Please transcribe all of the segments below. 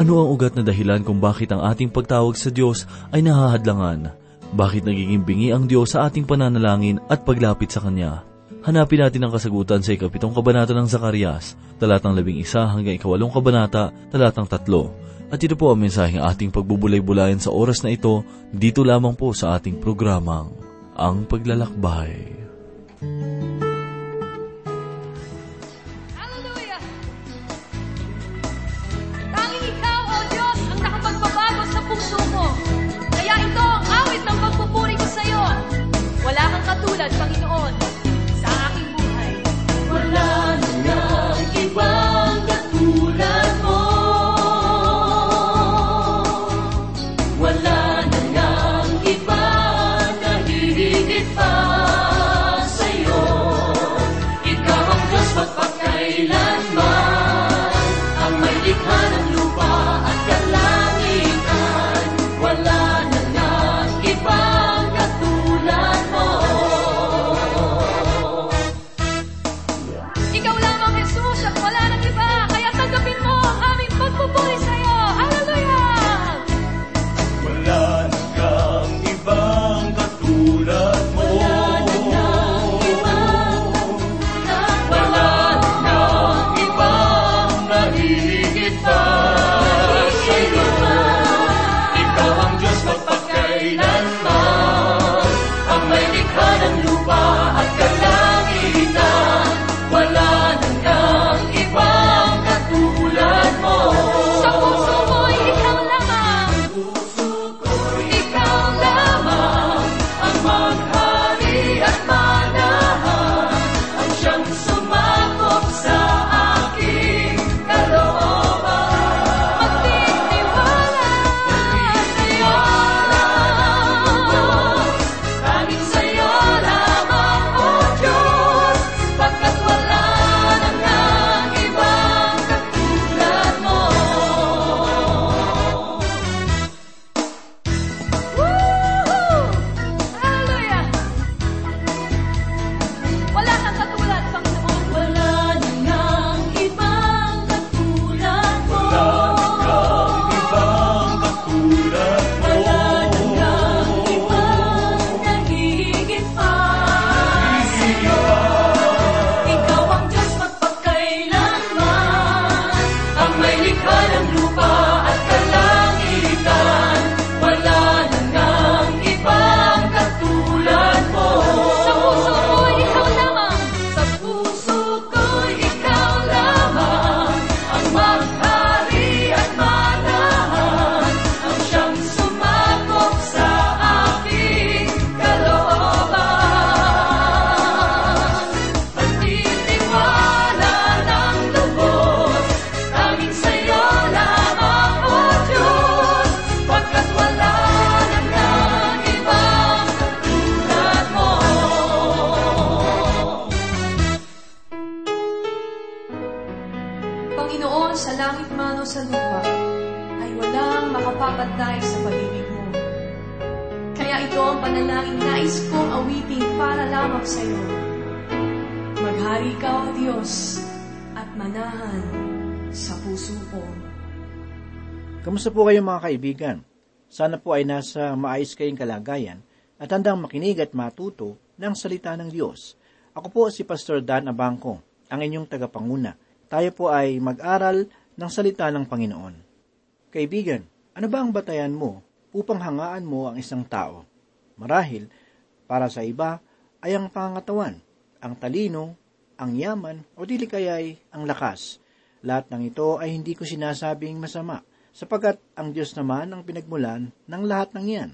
Ano ang ugat na dahilan kung bakit ang ating pagtawag sa Diyos ay nahahadlangan? Bakit nagiging bingi ang Diyos sa ating pananalangin at paglapit sa Kanya? Hanapin natin ang kasagutan sa ikapitong kabanata ng Zakarias, talatang labing isa hanggang ikawalong kabanata, talatang tatlo. At ito po ang mensaheng ating pagbubulay-bulayan sa oras na ito, dito lamang po sa ating programang, Ang Paglalakbay. Hallelujah! Kang katulad, Panginoon, kong awitin para lamang sa iyo. Maghari ka, O Diyos, at manahan sa puso ko. Kamusta po kayo mga kaibigan? Sana po ay nasa maayos kayong kalagayan at handang makinig at matuto ng salita ng Diyos. Ako po si Pastor Dan Abangco, ang inyong tagapanguna. Tayo po ay mag-aral ng salita ng Panginoon. Kaibigan, ano ba ang batayan mo upang hangaan mo ang isang tao? Marahil, para sa iba, ay ang pangangatawan, ang talino, ang yaman, o dili kaya'y ang lakas. Lahat ng ito ay hindi ko sinasabing masama, sapagkat ang Diyos naman ang pinagmulan ng lahat ng iyan.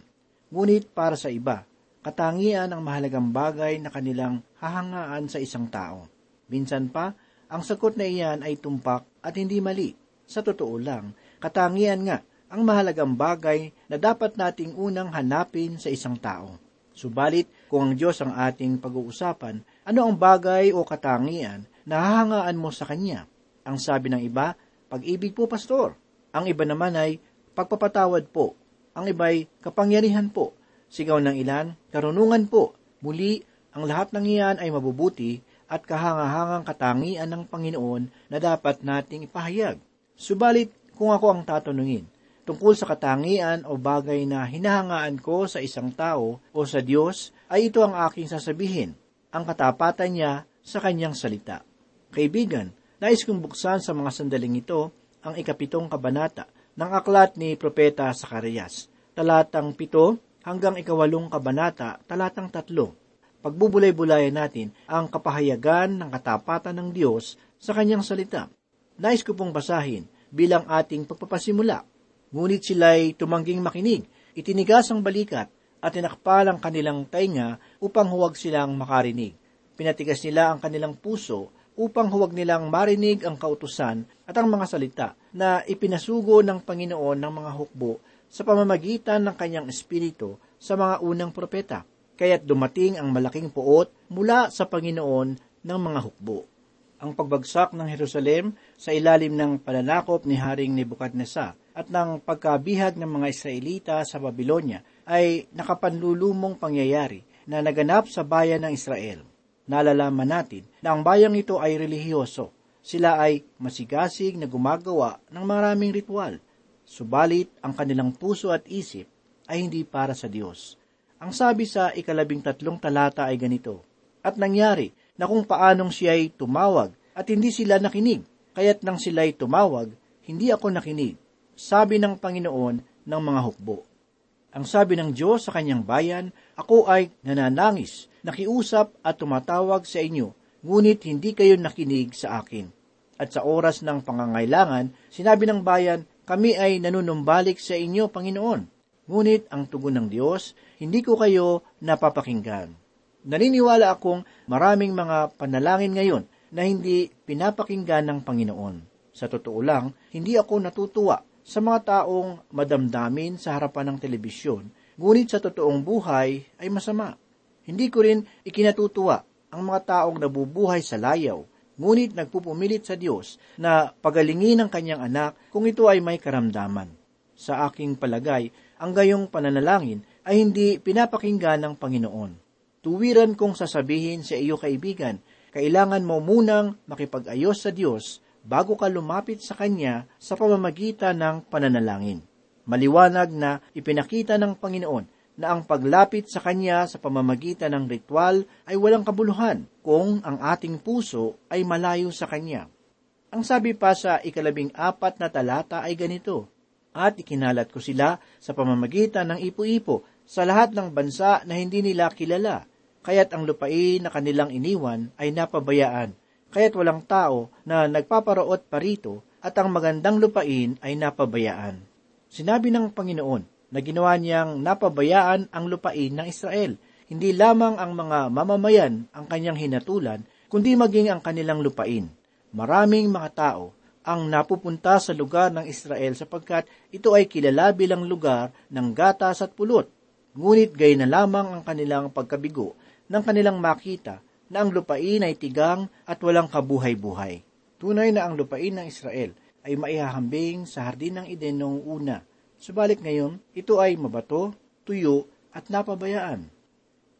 Ngunit para sa iba, katangian ang mahalagang bagay na kanilang hahangaan sa isang tao. Minsan pa, ang sagot na iyan ay tumpak at hindi mali. Sa totoo lang, katangian nga ang mahalagang bagay na dapat nating unang hanapin sa isang tao. Subalit, kung ang Diyos ang ating pag-uusapan, ano ang bagay o katangian na hahangaan mo sa Kanya? Ang sabi ng iba, pag-ibig po, pastor. Ang iba naman ay pagpapatawad po. Ang iba'y kapangyarihan po. Sigaw ng ilan, karunungan po. Muli, ang lahat ng iyan ay mabubuti at kahangahangang katangian ng Panginoon na dapat nating ipahayag. Subalit, kung ako ang tatanungin tungkol sa katangian o bagay na hinahangaan ko sa isang tao o sa Diyos, ay ito ang aking sasabihin, ang katapatan niya sa kanyang salita. Kaibigan, nais kong buksan sa mga sandaling ito ang ikapitong kabanata ng aklat ni Propeta Sakarias, talatang pito hanggang ikawalong kabanata, talatang tatlo. Pagbubulay-bulayan natin ang kapahayagan ng katapatan ng Diyos sa kanyang salita. Nais ko pong basahin bilang ating pagpapasimula. Ngunit sila'y tumangging makinig, itinigas ang balikat at tinakpal ang kanilang tainga upang huwag silang makarinig. Pinatigas nila ang kanilang puso upang huwag nilang marinig ang kautusan at ang mga salita na ipinasugo ng Panginoon ng mga hukbo sa pamamagitan ng kanyang espiritu sa mga unang propeta. Kaya't dumating ang malaking puot mula sa Panginoon ng mga hukbo. Ang pagbagsak ng Jerusalem sa ilalim ng pananakop ni Haring Nebuchadnezzar at ng pagkabihag ng mga Israelita sa Babylonia ay nakapanlulumong pangyayari na naganap sa bayan ng Israel. Nalalaman natin na ang bayang ito ay relihiyoso. Sila ay masigasig na gumagawa ng maraming ritual. Subalit, ang kanilang puso at isip ay hindi para sa Diyos. Ang sabi sa ikalabing tatlong talata ay ganito, At nangyari na kung paanong siya'y tumawag at hindi sila nakinig, kaya't nang sila'y tumawag, hindi ako nakinig, sabi ng Panginoon ng mga hukbo. Ang sabi ng Diyos sa kanyang bayan, ako ay nananangis, nakiusap at tumatawag sa inyo, ngunit hindi kayo nakinig sa akin. At sa oras ng pangangailangan, sinabi ng bayan, kami ay nanunumbalik sa inyo, Panginoon. Ngunit ang tugon ng Diyos, hindi ko kayo napapakinggan. Naniniwala akong maraming mga panalangin ngayon na hindi pinapakinggan ng Panginoon. Sa totoo lang, hindi ako natutuwa sa mga taong madamdamin sa harapan ng telebisyon, ngunit sa totoong buhay ay masama. Hindi ko rin ikinatutuwa ang mga taong nabubuhay sa layaw, ngunit nagpupumilit sa Diyos na pagalingin ang kanyang anak kung ito ay may karamdaman. Sa aking palagay, ang gayong pananalangin ay hindi pinapakinggan ng Panginoon tuwiran kong sasabihin sa iyo kaibigan, kailangan mo munang makipag-ayos sa Diyos bago ka lumapit sa Kanya sa pamamagitan ng pananalangin. Maliwanag na ipinakita ng Panginoon na ang paglapit sa Kanya sa pamamagitan ng ritual ay walang kabuluhan kung ang ating puso ay malayo sa Kanya. Ang sabi pa sa ikalabing apat na talata ay ganito, At ikinalat ko sila sa pamamagitan ng ipo-ipo sa lahat ng bansa na hindi nila kilala, kaya't ang lupain na kanilang iniwan ay napabayaan, kaya't walang tao na nagpaparoot pa rito at ang magandang lupain ay napabayaan. Sinabi ng Panginoon na ginawa niyang napabayaan ang lupain ng Israel, hindi lamang ang mga mamamayan ang kanyang hinatulan, kundi maging ang kanilang lupain. Maraming mga tao ang napupunta sa lugar ng Israel sapagkat ito ay kilala bilang lugar ng gatas at pulot. Ngunit gay na lamang ang kanilang pagkabigo nang kanilang makita na ang lupain ay tigang at walang kabuhay-buhay. Tunay na ang lupain ng Israel ay maihahambing sa hardin ng Eden noong una, subalit ngayon ito ay mabato, tuyo at napabayaan.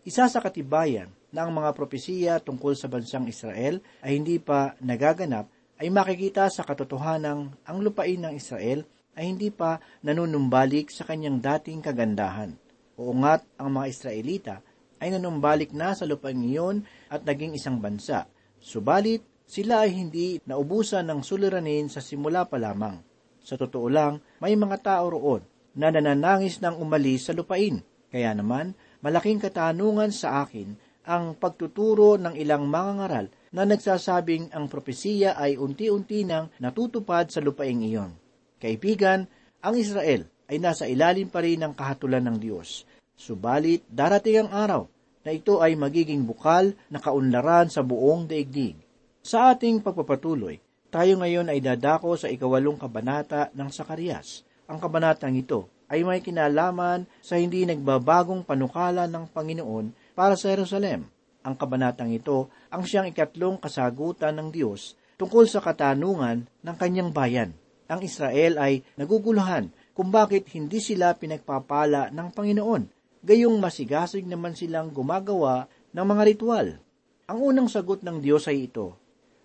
Isa sa katibayan na ang mga propesiya tungkol sa bansang Israel ay hindi pa nagaganap ay makikita sa katotohanang ang lupain ng Israel ay hindi pa nanunumbalik sa kanyang dating kagandahan. Oo nga't ang mga Israelita ay nanumbalik na sa lupain iyon at naging isang bansa. Subalit, sila ay hindi naubusan ng suliranin sa simula pa lamang. Sa totoo lang, may mga tao roon na nananangis ng umalis sa lupain. Kaya naman, malaking katanungan sa akin ang pagtuturo ng ilang mga ngaral na nagsasabing ang propesiya ay unti-unti nang natutupad sa lupaing iyon. Kaibigan, ang Israel ay nasa ilalim pa rin ng kahatulan ng Diyos. Subalit, darating ang araw na ito ay magiging bukal na kaunlaran sa buong daigdig. Sa ating pagpapatuloy, tayo ngayon ay dadako sa ikawalong kabanata ng Sakarias. Ang kabanatang ito ay may kinalaman sa hindi nagbabagong panukala ng Panginoon para sa Jerusalem. Ang kabanatang ito ang siyang ikatlong kasagutan ng Diyos tungkol sa katanungan ng kanyang bayan. Ang Israel ay naguguluhan kung bakit hindi sila pinagpapala ng Panginoon gayong masigasig naman silang gumagawa ng mga ritual. Ang unang sagot ng Diyos ay ito,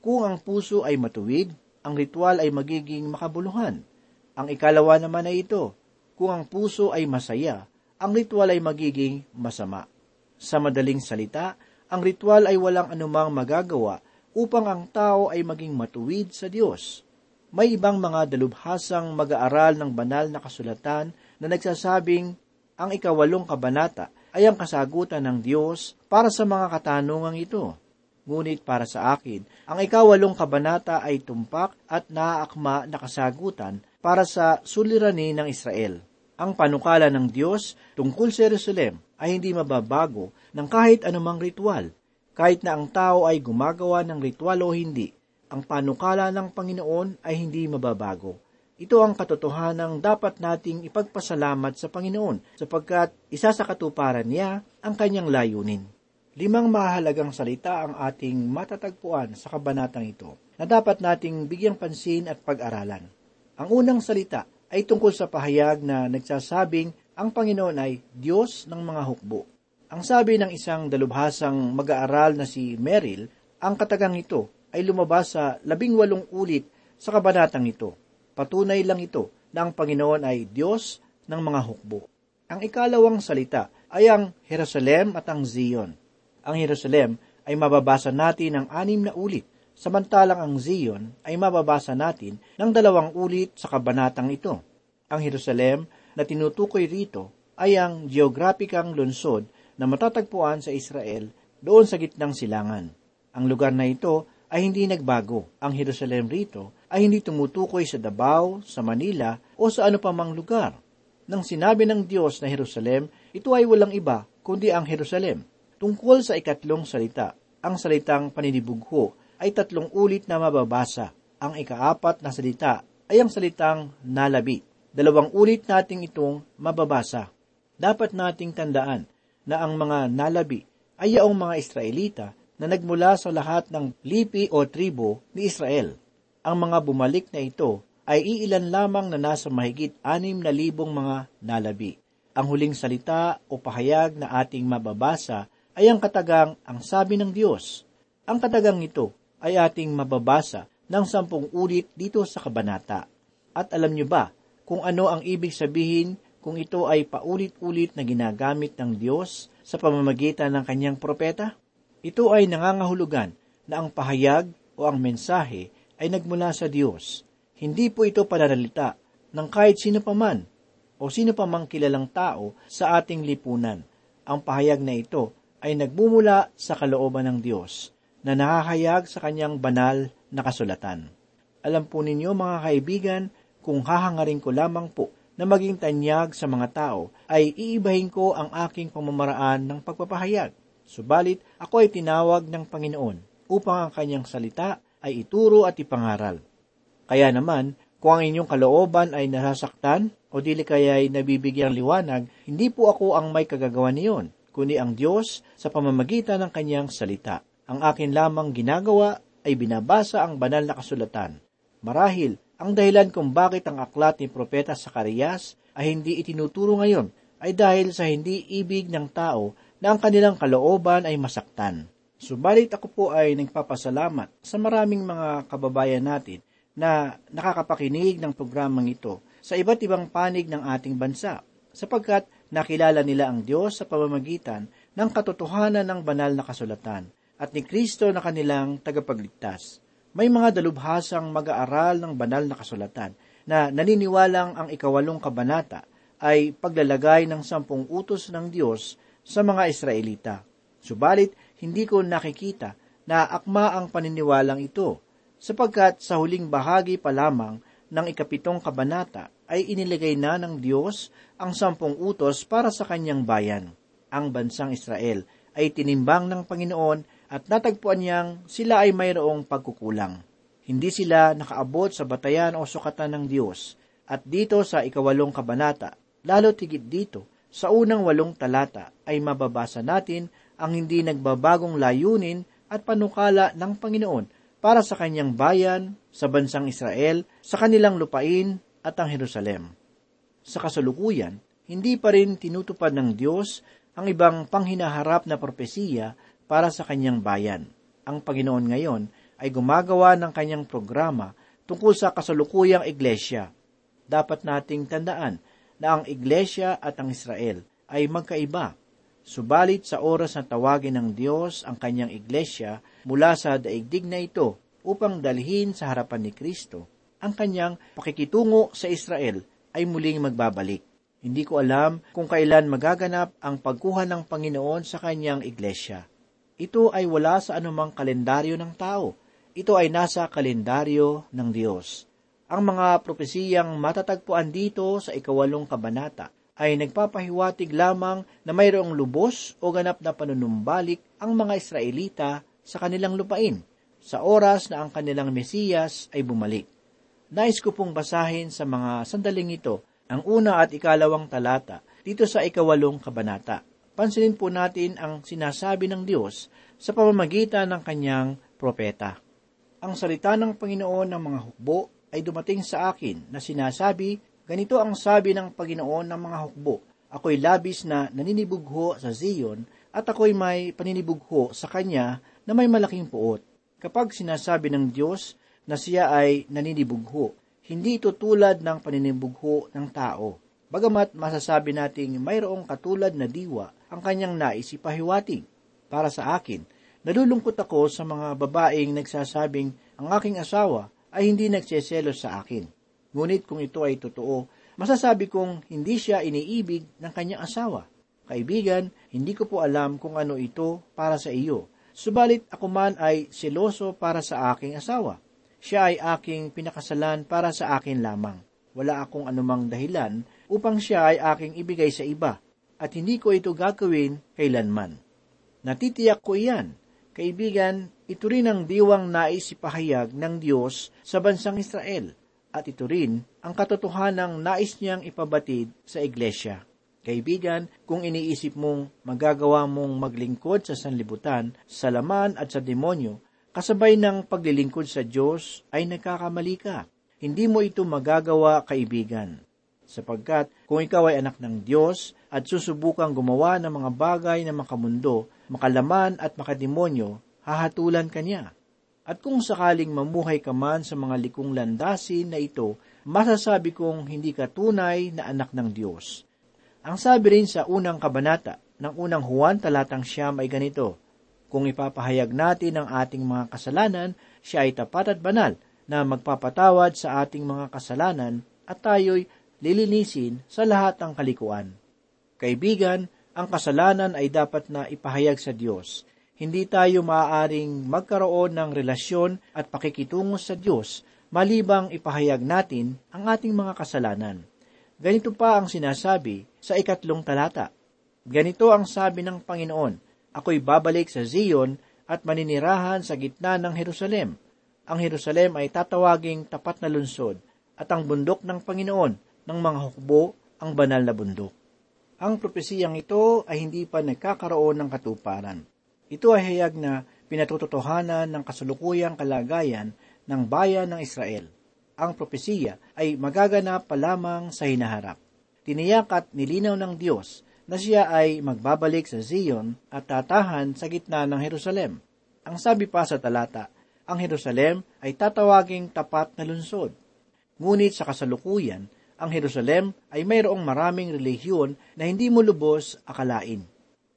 kung ang puso ay matuwid, ang ritual ay magiging makabuluhan. Ang ikalawa naman ay ito, kung ang puso ay masaya, ang ritual ay magiging masama. Sa madaling salita, ang ritual ay walang anumang magagawa upang ang tao ay maging matuwid sa Diyos. May ibang mga dalubhasang mag-aaral ng banal na kasulatan na nagsasabing ang ikawalong kabanata ay ang kasagutan ng Diyos para sa mga katanungang ito. Ngunit para sa akin, ang ikawalong kabanata ay tumpak at naaakma na kasagutan para sa suliranin ng Israel. Ang panukala ng Diyos tungkol sa Jerusalem ay hindi mababago ng kahit anumang ritual. Kahit na ang tao ay gumagawa ng ritual o hindi, ang panukala ng Panginoon ay hindi mababago. Ito ang katotohanang dapat nating ipagpasalamat sa Panginoon sapagkat isa sa katuparan niya ang kanyang layunin. Limang mahalagang salita ang ating matatagpuan sa kabanatang ito na dapat nating bigyang pansin at pag-aralan. Ang unang salita ay tungkol sa pahayag na nagsasabing ang Panginoon ay Diyos ng mga hukbo. Ang sabi ng isang dalubhasang mag-aaral na si Merrill, ang katagang ito ay lumabas sa labing walong ulit sa kabanatang ito. Patunay lang ito na ang Panginoon ay Diyos ng mga hukbo. Ang ikalawang salita ay ang Jerusalem at ang Zion. Ang Jerusalem ay mababasa natin ng anim na ulit, samantalang ang Zion ay mababasa natin ng dalawang ulit sa kabanatang ito. Ang Jerusalem na tinutukoy rito ay ang geograpikang lungsod na matatagpuan sa Israel doon sa gitnang silangan. Ang lugar na ito ay hindi nagbago. Ang Jerusalem rito ay hindi tumutukoy sa Davao, sa Manila o sa ano pa mang lugar. Nang sinabi ng Diyos na Jerusalem, ito ay walang iba kundi ang Jerusalem. Tungkol sa ikatlong salita, ang salitang paninibugho ay tatlong ulit na mababasa. Ang ikaapat na salita ay ang salitang nalabi. Dalawang ulit nating itong mababasa. Dapat nating tandaan na ang mga nalabi ay yaong mga Israelita na nagmula sa lahat ng lipi o tribo ni Israel. Ang mga bumalik na ito ay iilan lamang na nasa mahigit anim na libong mga nalabi. Ang huling salita o pahayag na ating mababasa ay ang katagang ang sabi ng Diyos. Ang katagang ito ay ating mababasa ng sampung ulit dito sa kabanata. At alam niyo ba kung ano ang ibig sabihin kung ito ay paulit-ulit na ginagamit ng Diyos sa pamamagitan ng kanyang propeta? Ito ay nangangahulugan na ang pahayag o ang mensahe ay nagmula sa Diyos. Hindi po ito pananalita ng kahit sino paman o sino pamang kilalang tao sa ating lipunan. Ang pahayag na ito ay nagmumula sa kalooban ng Diyos na nakahayag sa kanyang banal na kasulatan. Alam po ninyo mga kaibigan, kung hahangarin ko lamang po na maging tanyag sa mga tao, ay iibahin ko ang aking pamamaraan ng pagpapahayag. Subalit, ako ay tinawag ng Panginoon upang ang kanyang salita ay ituro at ipangaral. Kaya naman, kung ang inyong kalooban ay nasasaktan o dili kaya ay nabibigyang liwanag, hindi po ako ang may kagagawa niyon, kundi ang Diyos sa pamamagitan ng kanyang salita. Ang akin lamang ginagawa ay binabasa ang banal na kasulatan. Marahil, ang dahilan kung bakit ang aklat ni Propeta Sakarias ay hindi itinuturo ngayon ay dahil sa hindi ibig ng tao na ang kanilang kalooban ay masaktan. Subalit ako po ay nagpapasalamat sa maraming mga kababayan natin na nakakapakinig ng programang ito sa iba't ibang panig ng ating bansa, sapagkat nakilala nila ang Diyos sa pamamagitan ng katotohanan ng banal na kasulatan at ni Kristo na kanilang tagapagligtas. May mga dalubhasang mag-aaral ng banal na kasulatan na naniniwalang ang ikawalong kabanata ay paglalagay ng sampung utos ng Diyos sa mga Israelita. Subalit, hindi ko nakikita na akma ang paniniwalang ito, sapagkat sa huling bahagi pa lamang ng ikapitong kabanata ay inilagay na ng Diyos ang sampung utos para sa kanyang bayan. Ang bansang Israel ay tinimbang ng Panginoon at natagpuan niyang sila ay mayroong pagkukulang. Hindi sila nakaabot sa batayan o sukatan ng Diyos. At dito sa ikawalong kabanata, lalo tigit dito, sa unang walong talata ay mababasa natin ang hindi nagbabagong layunin at panukala ng Panginoon para sa kanyang bayan, sa bansang Israel, sa kanilang lupain at ang Jerusalem. Sa kasalukuyan, hindi pa rin tinutupad ng Diyos ang ibang panghinaharap na propesiya para sa kanyang bayan. Ang Panginoon ngayon ay gumagawa ng kanyang programa tungkol sa kasalukuyang iglesia. dapat nating tandaan na ang Iglesia at ang Israel ay magkaiba. Subalit sa oras na tawagin ng Diyos ang kanyang Iglesia mula sa daigdig na ito upang dalhin sa harapan ni Kristo, ang kanyang pakikitungo sa Israel ay muling magbabalik. Hindi ko alam kung kailan magaganap ang pagkuha ng Panginoon sa kanyang iglesia. Ito ay wala sa anumang kalendaryo ng tao. Ito ay nasa kalendaryo ng Diyos. Ang mga propesiyang matatagpuan dito sa ikawalong kabanata ay nagpapahiwatig lamang na mayroong lubos o ganap na panunumbalik ang mga Israelita sa kanilang lupain sa oras na ang kanilang Mesiyas ay bumalik. Nais ko pong basahin sa mga sandaling ito ang una at ikalawang talata dito sa ikawalong kabanata. Pansinin po natin ang sinasabi ng Diyos sa pamamagitan ng kanyang propeta. Ang salita ng Panginoon ng mga hukbo ay dumating sa akin na sinasabi, ganito ang sabi ng Panginoon ng mga hukbo, ako'y labis na naninibugho sa Zion at ako'y may paninibugho sa kanya na may malaking puot. Kapag sinasabi ng Diyos na siya ay naninibugho, hindi ito tulad ng paninibugho ng tao. Bagamat masasabi nating mayroong katulad na diwa ang kanyang nais ipahiwatig. Para sa akin, nalulungkot ako sa mga babaeng nagsasabing ang aking asawa ay hindi nagseselos sa akin. Ngunit kung ito ay totoo, masasabi kong hindi siya iniibig ng kanyang asawa. Kaibigan, hindi ko po alam kung ano ito para sa iyo. Subalit ako man ay seloso para sa aking asawa siya ay aking pinakasalan para sa akin lamang. Wala akong anumang dahilan upang siya ay aking ibigay sa iba, at hindi ko ito gagawin kailanman. Natitiyak ko iyan. Kaibigan, ito rin ang diwang nais ipahayag ng Diyos sa bansang Israel, at ito rin ang katotohanang nais niyang ipabatid sa iglesia. Kaibigan, kung iniisip mong magagawa mong maglingkod sa sanlibutan, sa laman at sa demonyo, Kasabay ng paglilingkod sa Diyos ay nagkakamali ka. Hindi mo ito magagawa, kaibigan. Sapagkat kung ikaw ay anak ng Diyos at susubukang gumawa ng mga bagay na makamundo, makalaman at makademonyo, hahatulan ka niya. At kung sakaling mamuhay ka man sa mga likong landasin na ito, masasabi kong hindi ka tunay na anak ng Diyos. Ang sabi rin sa unang kabanata ng unang Juan talatang siyam ay ganito, kung ipapahayag natin ang ating mga kasalanan, siya ay tapat at banal na magpapatawad sa ating mga kasalanan at tayo'y lilinisin sa lahat ng kalikuan. Kaibigan, ang kasalanan ay dapat na ipahayag sa Diyos. Hindi tayo maaaring magkaroon ng relasyon at pakikitungo sa Diyos malibang ipahayag natin ang ating mga kasalanan. Ganito pa ang sinasabi sa ikatlong talata. Ganito ang sabi ng Panginoon, ako'y babalik sa Zion at maninirahan sa gitna ng Jerusalem. Ang Jerusalem ay tatawaging tapat na lunsod at ang bundok ng Panginoon ng mga hukbo ang banal na bundok. Ang propesiyang ito ay hindi pa nagkakaroon ng katuparan. Ito ay hayag na pinatutotohanan ng kasulukuyang kalagayan ng bayan ng Israel. Ang propesiya ay magaganap pa lamang sa hinaharap. Tiniyak at nilinaw ng Diyos na siya ay magbabalik sa Zion at tatahan sa gitna ng Jerusalem. Ang sabi pa sa talata, ang Jerusalem ay tatawaging tapat na lunsod. Ngunit sa kasalukuyan, ang Jerusalem ay mayroong maraming relihiyon na hindi mo lubos akalain.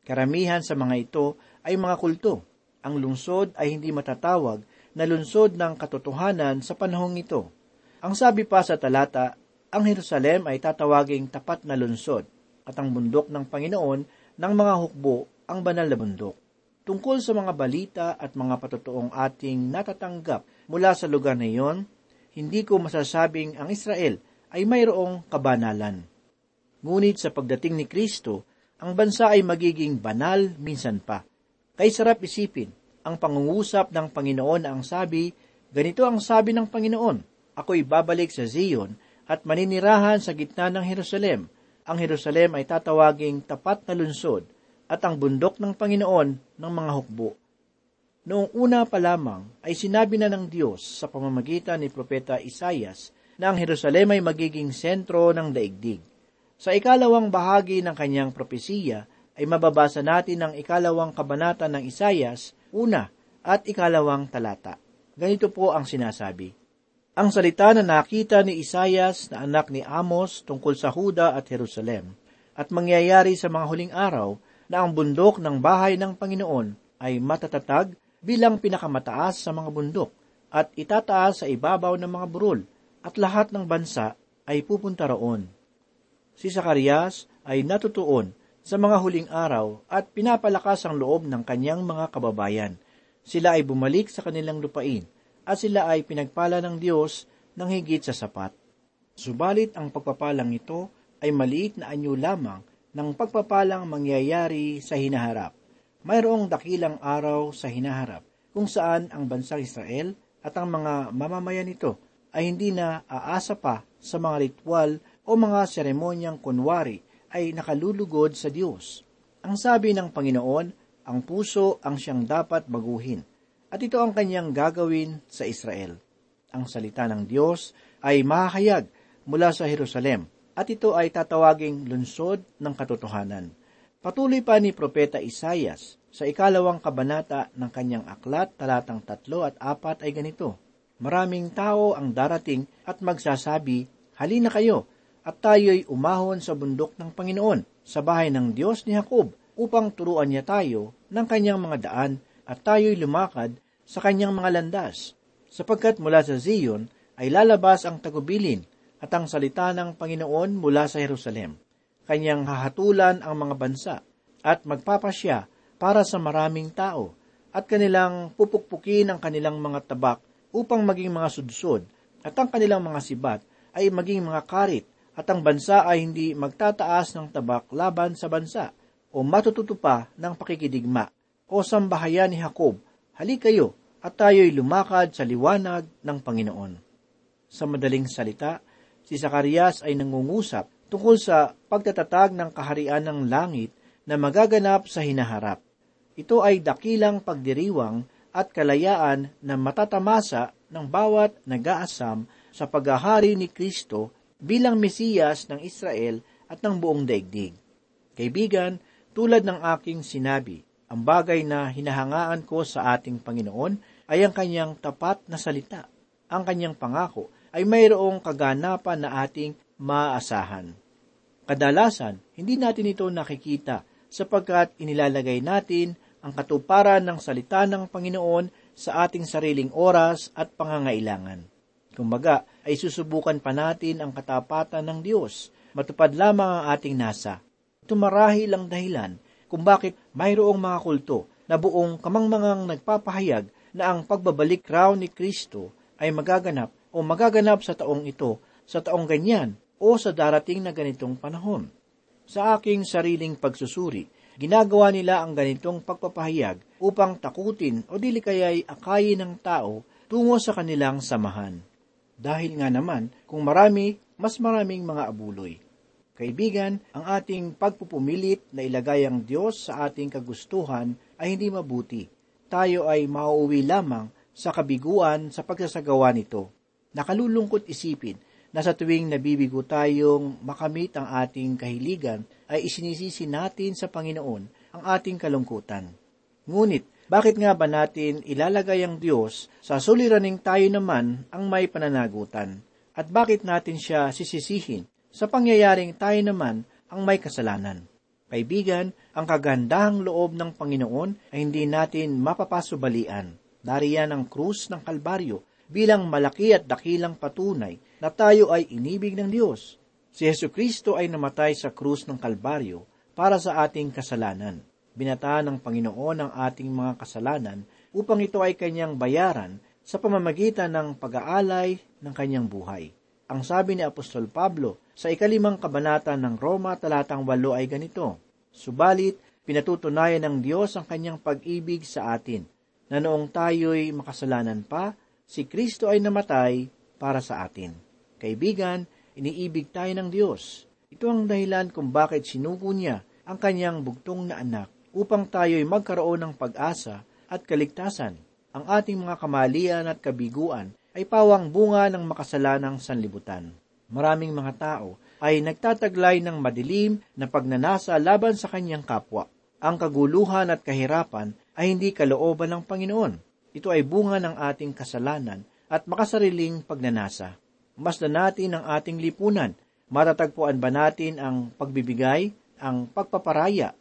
Karamihan sa mga ito ay mga kulto. Ang lungsod ay hindi matatawag na lungsod ng katotohanan sa panahong ito. Ang sabi pa sa talata, ang Jerusalem ay tatawaging tapat na lungsod at ang bundok ng Panginoon ng mga hukbo ang banal na bundok. Tungkol sa mga balita at mga patotoong ating natatanggap mula sa lugar na iyon, hindi ko masasabing ang Israel ay mayroong kabanalan. Ngunit sa pagdating ni Kristo, ang bansa ay magiging banal minsan pa. Kay sarap isipin, ang pangungusap ng Panginoon na ang sabi, ganito ang sabi ng Panginoon, ako'y babalik sa Zion at maninirahan sa gitna ng Jerusalem ang Jerusalem ay tatawaging tapat na lunsod at ang bundok ng Panginoon ng mga hukbo. Noong una pa lamang ay sinabi na ng Diyos sa pamamagitan ni Propeta Isayas na ang Jerusalem ay magiging sentro ng daigdig. Sa ikalawang bahagi ng kanyang propesiya ay mababasa natin ang ikalawang kabanata ng Isayas, una at ikalawang talata. Ganito po ang sinasabi. Ang salita na nakita ni Isayas na anak ni Amos tungkol sa Huda at Jerusalem at mangyayari sa mga huling araw na ang bundok ng bahay ng Panginoon ay matatatag bilang pinakamataas sa mga bundok at itataas sa ibabaw ng mga burol at lahat ng bansa ay pupunta roon. Si Zacarias ay natutuon sa mga huling araw at pinapalakas ang loob ng kanyang mga kababayan. Sila ay bumalik sa kanilang lupain at sila ay pinagpala ng Diyos ng higit sa sapat. Subalit ang pagpapalang ito ay maliit na anyo lamang ng pagpapalang mangyayari sa hinaharap. Mayroong dakilang araw sa hinaharap kung saan ang bansang Israel at ang mga mamamayan nito ay hindi na aasa pa sa mga ritual o mga seremonyang kunwari ay nakalulugod sa Diyos. Ang sabi ng Panginoon, ang puso ang siyang dapat baguhin, at ito ang kanyang gagawin sa Israel. Ang salita ng Diyos ay mahayag mula sa Jerusalem, at ito ay tatawaging lunsod ng katotohanan. Patuloy pa ni Propeta Isayas sa ikalawang kabanata ng kanyang aklat, talatang tatlo at apat ay ganito, Maraming tao ang darating at magsasabi, Halina kayo, at tayo'y umahon sa bundok ng Panginoon, sa bahay ng Diyos ni Jacob, upang turuan niya tayo ng kanyang mga daan at tayo'y lumakad sa kanyang mga landas. Sapagkat mula sa Zion ay lalabas ang tagubilin at ang salita ng Panginoon mula sa Jerusalem. Kanyang hahatulan ang mga bansa at magpapasya para sa maraming tao at kanilang pupukpukin ang kanilang mga tabak upang maging mga sudsod at ang kanilang mga sibat ay maging mga karit at ang bansa ay hindi magtataas ng tabak laban sa bansa o matututo pa ng pakikidigma o sambahayan ni Jacob, hali kayo at tayo'y lumakad sa liwanag ng Panginoon. Sa madaling salita, si Zacarias ay nangungusap tungkol sa pagtatatag ng kaharian ng langit na magaganap sa hinaharap. Ito ay dakilang pagdiriwang at kalayaan na matatamasa ng bawat nag-aasam sa paghahari ni Kristo bilang Mesiyas ng Israel at ng buong daigdig. Kaibigan, tulad ng aking sinabi, ang bagay na hinahangaan ko sa ating Panginoon ay ang kanyang tapat na salita. Ang kanyang pangako ay mayroong kaganapan na ating maasahan. Kadalasan, hindi natin ito nakikita sapagkat inilalagay natin ang katuparan ng salita ng Panginoon sa ating sariling oras at pangangailangan. Kumbaga, ay susubukan pa natin ang katapatan ng Diyos. Matupad lamang ang ating nasa. Ito marahil ang dahilan kung bakit mayroong mga kulto na buong kamangmangang nagpapahayag na ang pagbabalik raw ni Kristo ay magaganap o magaganap sa taong ito, sa taong ganyan o sa darating na ganitong panahon. Sa aking sariling pagsusuri, ginagawa nila ang ganitong pagpapahayag upang takutin o dili kaya'y akayin ng tao tungo sa kanilang samahan. Dahil nga naman, kung marami, mas maraming mga abuloy. Kaibigan, ang ating pagpupumilit na ilagay ang Diyos sa ating kagustuhan ay hindi mabuti. Tayo ay mauuwi lamang sa kabiguan sa pagsasagawa nito. Nakalulungkot isipin na sa tuwing nabibigo tayong makamit ang ating kahiligan, ay isinisisi natin sa Panginoon ang ating kalungkutan. Ngunit, bakit nga ba natin ilalagay ang Diyos sa suliraning tayo naman ang may pananagutan? At bakit natin siya sisisihin sa pangyayaring tayo naman ang may kasalanan? Kaibigan, ang kagandahang loob ng Panginoon ay hindi natin mapapasubalian. Dariyan ang krus ng Kalbaryo bilang malaki at dakilang patunay na tayo ay inibig ng Diyos. Si Yesu Kristo ay namatay sa krus ng Kalbaryo para sa ating kasalanan binataan ng Panginoon ang ating mga kasalanan upang ito ay kanyang bayaran sa pamamagitan ng pag-aalay ng kanyang buhay. Ang sabi ni Apostol Pablo sa ikalimang kabanata ng Roma talatang walo ay ganito, Subalit, pinatutunayan ng Diyos ang kanyang pag-ibig sa atin, na noong tayo'y makasalanan pa, si Kristo ay namatay para sa atin. Kaibigan, iniibig tayo ng Diyos. Ito ang dahilan kung bakit sinugo niya ang kanyang bugtong na anak upang tayo'y magkaroon ng pag-asa at kaligtasan. Ang ating mga kamalian at kabiguan ay pawang bunga ng makasalanang sanlibutan. Maraming mga tao ay nagtataglay ng madilim na pagnanasa laban sa kanyang kapwa. Ang kaguluhan at kahirapan ay hindi kalooban ng Panginoon. Ito ay bunga ng ating kasalanan at makasariling pagnanasa. Masdan natin ang ating lipunan. Matatagpuan ba natin ang pagbibigay, ang pagpaparaya,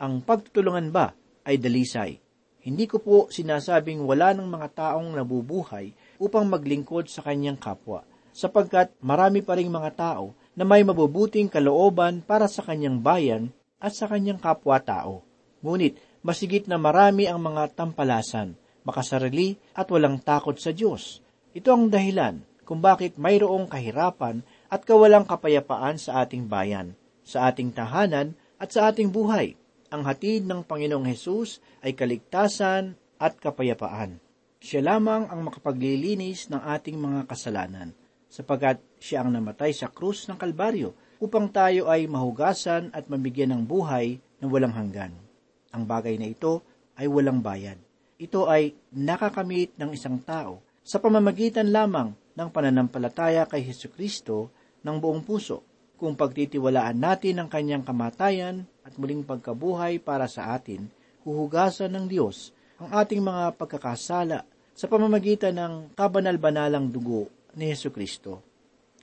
ang pagtutulungan ba ay dalisay? Hindi ko po sinasabing wala ng mga taong nabubuhay upang maglingkod sa kanyang kapwa, sapagkat marami pa ring mga tao na may mabubuting kalooban para sa kanyang bayan at sa kanyang kapwa-tao. Ngunit, masigit na marami ang mga tampalasan, makasarili at walang takot sa Diyos. Ito ang dahilan kung bakit mayroong kahirapan at kawalang kapayapaan sa ating bayan, sa ating tahanan at sa ating buhay. Ang hatid ng Panginoong Hesus ay kaligtasan at kapayapaan. Siya lamang ang makapaglilinis ng ating mga kasalanan, sapagkat siya ang namatay sa krus ng Kalbaryo upang tayo ay mahugasan at mabigyan ng buhay na walang hanggan. Ang bagay na ito ay walang bayad. Ito ay nakakamit ng isang tao sa pamamagitan lamang ng pananampalataya kay Heso Kristo ng buong puso, kung pagtitiwalaan natin ang kanyang kamatayan at muling pagkabuhay para sa atin, huhugasan ng Diyos ang ating mga pagkakasala sa pamamagitan ng kabanal-banalang dugo ni Yesu Kristo.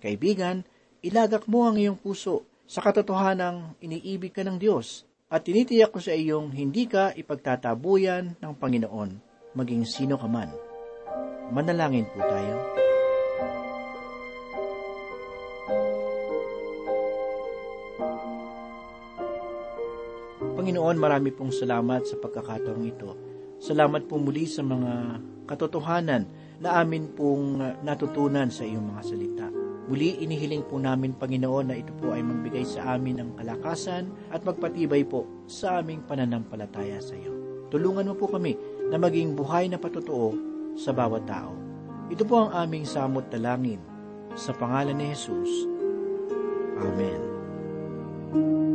Kaibigan, ilagak mo ang iyong puso sa katotohanang iniibig ka ng Diyos at tinitiyak ko sa iyong hindi ka ipagtatabuyan ng Panginoon, maging sino ka man. Manalangin po tayo. Panginoon, marami pong salamat sa pagkakataong ito. Salamat po muli sa mga katotohanan na amin pong natutunan sa iyong mga salita. Muli inihiling po namin, Panginoon, na ito po ay magbigay sa amin ng kalakasan at magpatibay po sa aming pananampalataya sa iyo. Tulungan mo po kami na maging buhay na patotoo sa bawat tao. Ito po ang aming samot dalangin sa pangalan ni Jesus. Amen. Kay